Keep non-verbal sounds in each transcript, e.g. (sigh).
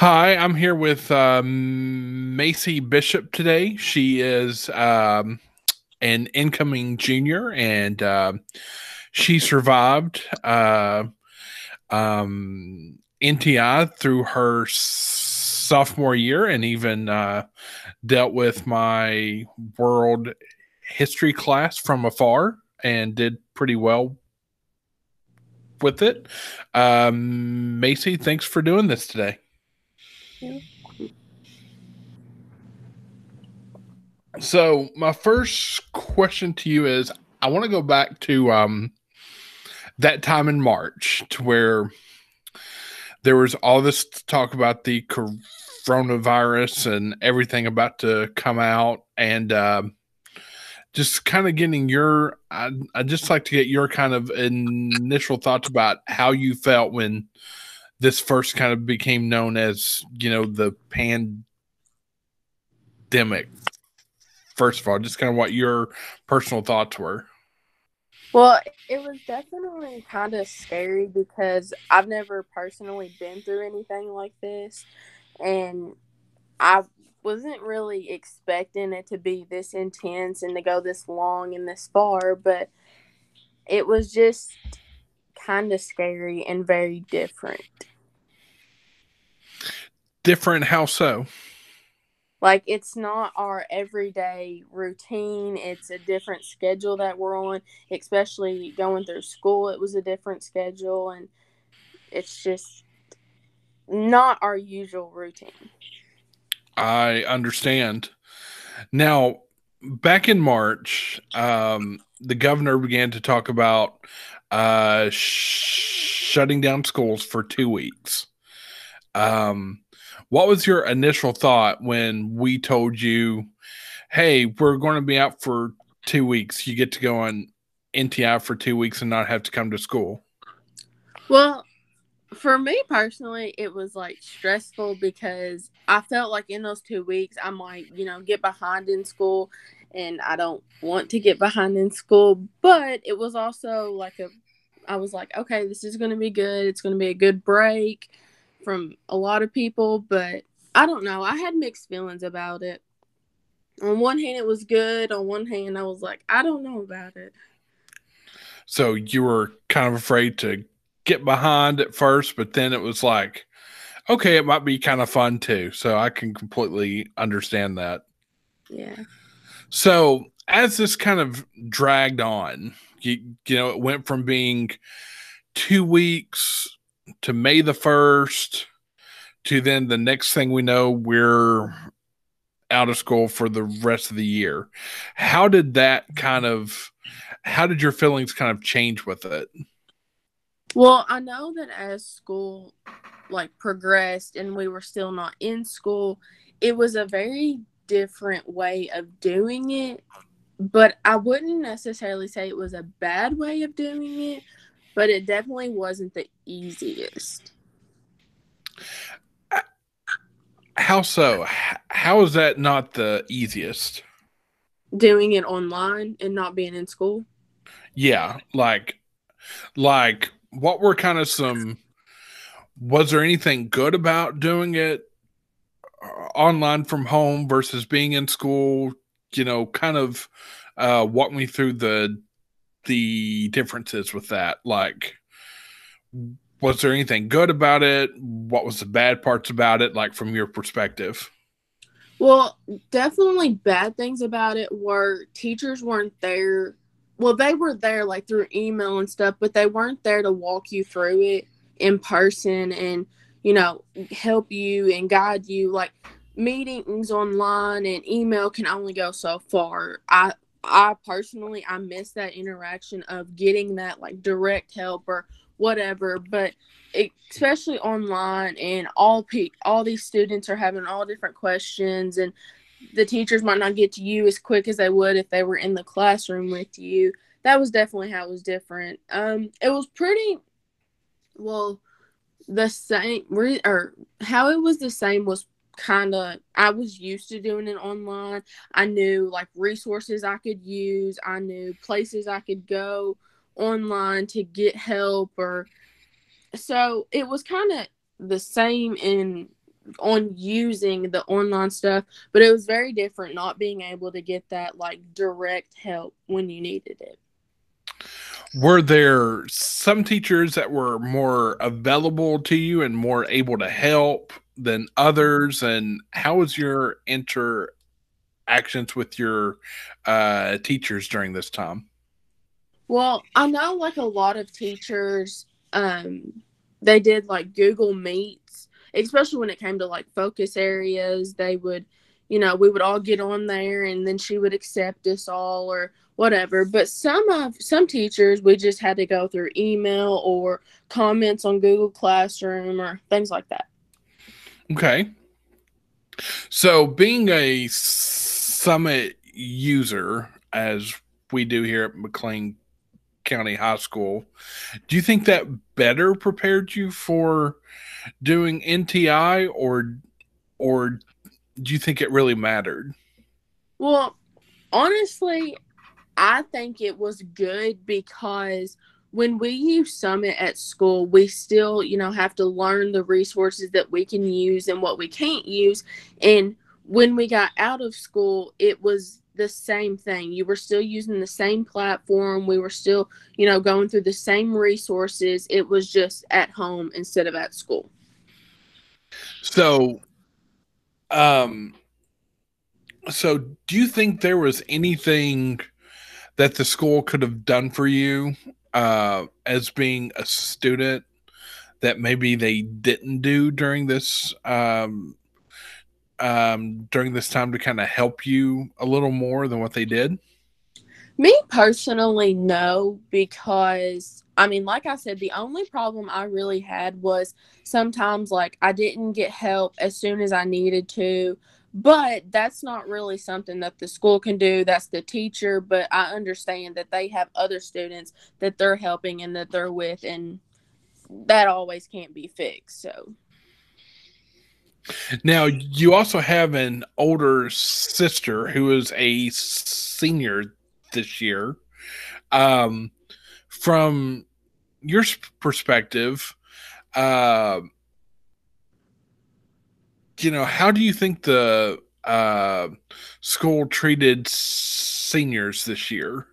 Hi, I'm here with um, Maisie Bishop today. She is um, an incoming junior and uh, she survived uh, um, NTI through her sophomore year and even uh, dealt with my world history class from afar and did pretty well with it. Um, Maisie, thanks for doing this today. So my first question to you is I want to go back to um that time in March to where there was all this talk about the coronavirus and everything about to come out and uh, just kind of getting your I I just like to get your kind of initial thoughts about how you felt when this first kind of became known as you know the pandemic first of all just kind of what your personal thoughts were well it was definitely kind of scary because i've never personally been through anything like this and i wasn't really expecting it to be this intense and to go this long and this far but it was just kind of scary and very different. Different how so? Like it's not our everyday routine. It's a different schedule that we're on, especially going through school. It was a different schedule and it's just not our usual routine. I understand. Now, back in March, um, the governor began to talk about uh, sh- shutting down schools for two weeks. Um, what was your initial thought when we told you, "Hey, we're going to be out for two weeks. You get to go on NTI for two weeks and not have to come to school"? Well, for me personally, it was like stressful because I felt like in those two weeks I might, you know, get behind in school and I don't want to get behind in school, but it was also like a I was like, okay, this is going to be good. It's going to be a good break from a lot of people, but I don't know. I had mixed feelings about it. On one hand, it was good. On one hand, I was like, I don't know about it. So you were kind of afraid to get behind at first, but then it was like, okay, it might be kind of fun too. So I can completely understand that. Yeah. So as this kind of dragged on, you, you know, it went from being two weeks to May the 1st to then the next thing we know, we're out of school for the rest of the year. How did that kind of, how did your feelings kind of change with it? Well, I know that as school like progressed and we were still not in school, it was a very different way of doing it but I wouldn't necessarily say it was a bad way of doing it, but it definitely wasn't the easiest. How so? How is that not the easiest? Doing it online and not being in school? Yeah, like like what were kind of some was there anything good about doing it uh, online from home versus being in school you know, kind of uh, walk me through the the differences with that. Like, was there anything good about it? What was the bad parts about it? Like from your perspective. Well, definitely bad things about it were teachers weren't there. Well, they were there like through email and stuff, but they weren't there to walk you through it in person and, you know, help you and guide you. Like meetings online and email can only go so far. I I personally I miss that interaction of getting that like direct help or whatever, but especially online and all pe- all these students are having all different questions and the teachers might not get to you as quick as they would if they were in the classroom with you. That was definitely how it was different. Um it was pretty well the same or how it was the same was kind of I was used to doing it online. I knew like resources I could use, I knew places I could go online to get help or so it was kind of the same in on using the online stuff, but it was very different not being able to get that like direct help when you needed it. Were there some teachers that were more available to you and more able to help than others? And how was your interactions with your uh, teachers during this time? Well, I know like a lot of teachers, um, they did like Google Meets, especially when it came to like focus areas. They would, you know, we would all get on there and then she would accept us all or whatever. But some of some teachers we just had to go through email or comments on Google Classroom or things like that. Okay. So being a Summit user as we do here at McLean County High School, do you think that better prepared you for doing NTI or or do you think it really mattered? Well, honestly, I think it was good because when we use Summit at school, we still, you know, have to learn the resources that we can use and what we can't use. And when we got out of school, it was the same thing. You were still using the same platform. We were still, you know, going through the same resources. It was just at home instead of at school. So, um, so do you think there was anything that the school could have done for you uh, as being a student that maybe they didn't do during this um, um, during this time to kind of help you a little more than what they did? Me personally, no, because I mean, like I said, the only problem I really had was sometimes like I didn't get help as soon as I needed to but that's not really something that the school can do that's the teacher but i understand that they have other students that they're helping and that they're with and that always can't be fixed so. Now you also have an older sister who is a senior this year um from your perspective uh you know, how do you think the uh, school treated seniors this year?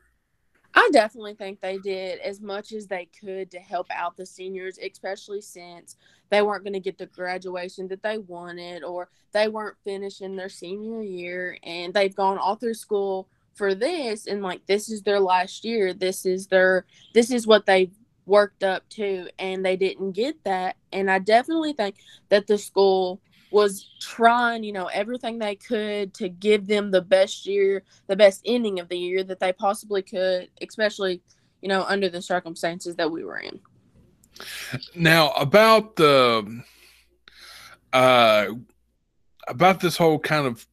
I definitely think they did as much as they could to help out the seniors, especially since they weren't going to get the graduation that they wanted or they weren't finishing their senior year and they've gone all through school for this and like this is their last year. This is their this is what they worked up to and they didn't get that and I definitely think that the school was trying, you know, everything they could to give them the best year, the best ending of the year that they possibly could, especially, you know, under the circumstances that we were in. Now, about the uh about this whole kind of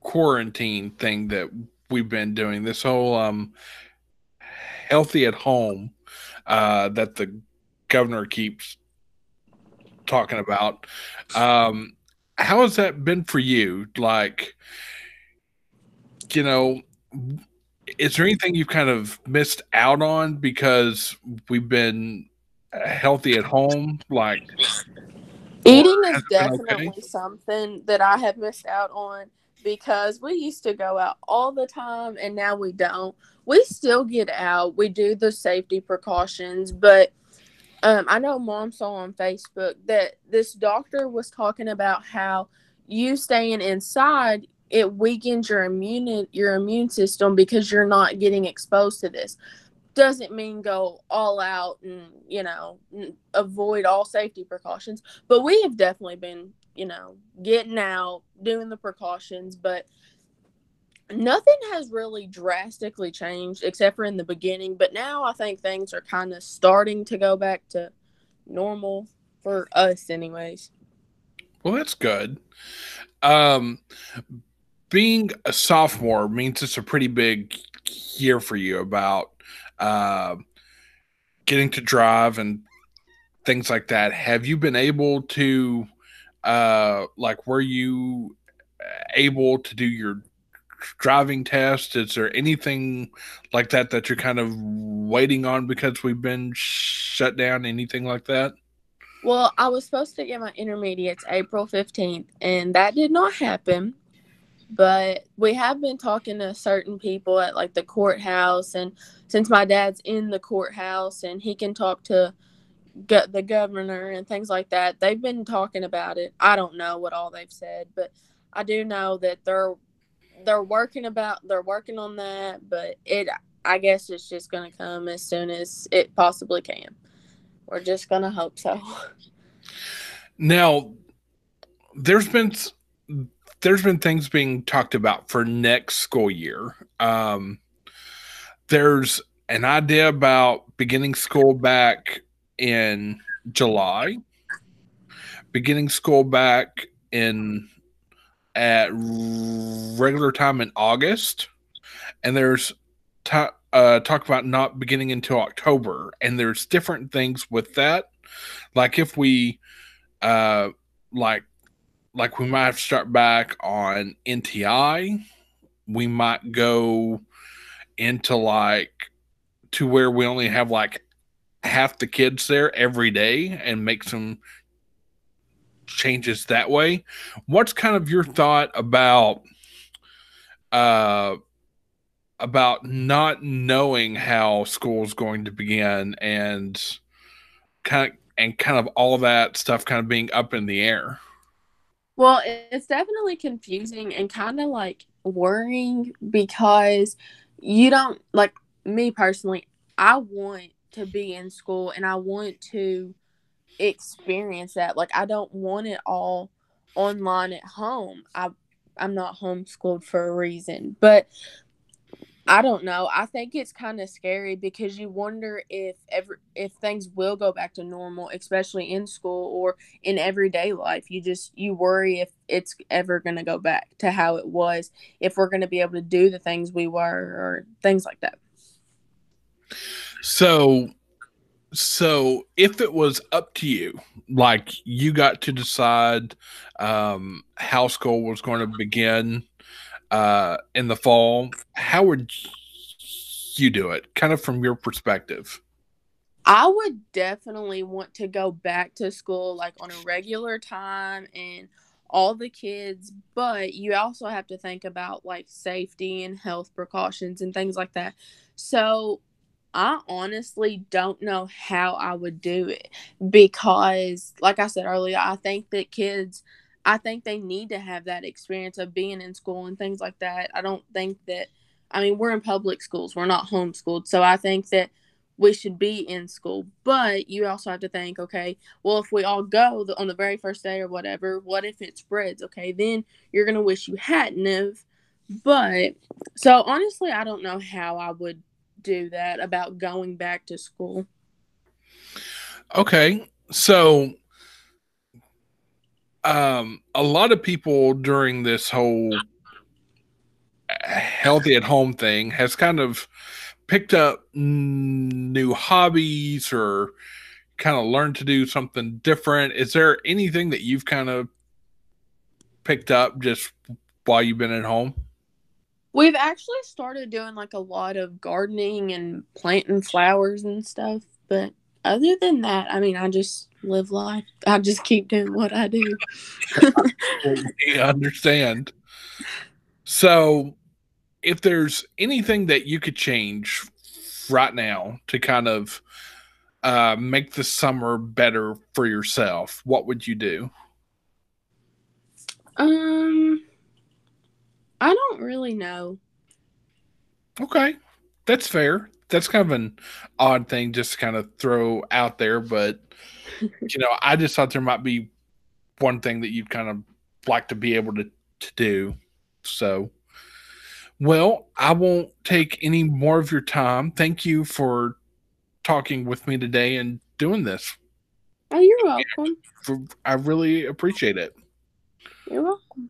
quarantine thing that we've been doing, this whole um healthy at home uh that the governor keeps talking about. Um, how has that been for you? Like, you know, is there anything you've kind of missed out on because we've been healthy at home? Like, eating is definitely okay? something that I have missed out on because we used to go out all the time and now we don't. We still get out, we do the safety precautions, but um, I know mom saw on Facebook that this doctor was talking about how you staying inside it weakens your immune your immune system because you're not getting exposed to this. Doesn't mean go all out and you know avoid all safety precautions, but we have definitely been you know getting out, doing the precautions, but nothing has really drastically changed except for in the beginning. But now i think things are kind of starting to go back to normal for us anyways. Well that's good. Um being a sophomore means it's a pretty big year for you about uh, getting to drive and things like that. Have you been able to uh like were you able to do your driving test? Is there anything like that that you're kind of waiting on because we've been shut down? Anything like that? Well, I was supposed to get my intermediates April 15th, and that did not happen. But we have been talking to certain people at like the courthouse, and since my dad's in the courthouse and he can talk to go- the governor and things like that, they've been talking about it. I don't know what all they've said, but I do know that they're they're working about they're working on that, but it I guess it's just gonna come as soon as it possibly can. We're just gonna hope so. Now, there's been there's been things being talked about for next school year. Um, there's an idea about beginning school back in July, beginning school back in at regular time in August, and there's t- uh, talk about not beginning until October, and there's different things with that. Like if we, uh, like, like we might have to start back on NTI, we might go into like to where we only have like half the kids there every day and make some changes that way. What's kind of your thought about uh about not knowing how school's going to begin and kind of and kind of all that stuff kind of being up in the air. Well, it's definitely confusing and kind of like worrying because you don't like me personally. I want to be in school and I want to experience that. Like I don't want it all online at home. I I'm not homeschooled for a reason. But I don't know. I think it's kind of scary because you wonder if ever if things will go back to normal, especially in school or in everyday life. You just you worry if it's ever going to go back to how it was, if we're going to be able to do the things we were or things like that. So so if it was up to you, like you got to decide um how school was going to begin uh, in the fall, how would you do it? Kind of from your perspective. I would definitely want to go back to school like on a regular time and all the kids, but you also have to think about like safety and health precautions and things like that. So I honestly don't know how I would do it because, like I said earlier, I think that kids I think they need to have that experience of being in school and things like that. I don't think that, I mean, we're in public schools, we're not homeschooled. So I think that we should be in school. But you also have to think, okay, well, if we all go on the very first day or whatever, what if it spreads? Okay, then you're going to wish you hadn't have. But so honestly, I don't know how I would do that about going back to school. Okay. So um, a lot of people during this whole healthy at home thing has kind of picked up new hobbies or kind of learned to do something different. Is there anything that you've kind of picked up just while you've been at home? We've actually started doing like a lot of gardening and planting flowers and stuff, but other than that, I mean, I just live life. I just keep doing what I do. (laughs) I understand. So, if there's anything that you could change right now to kind of uh, make the summer better for yourself, what would you do? Um, I don't really know. Okay, that's fair. That's kind of an odd thing just to kind of throw out there, but (laughs) you know, I just thought there might be one thing that you'd kind of like to be able to, to do. So, well, I won't take any more of your time. Thank you for talking with me today and doing this. Oh, you're welcome. I really appreciate it. You're welcome.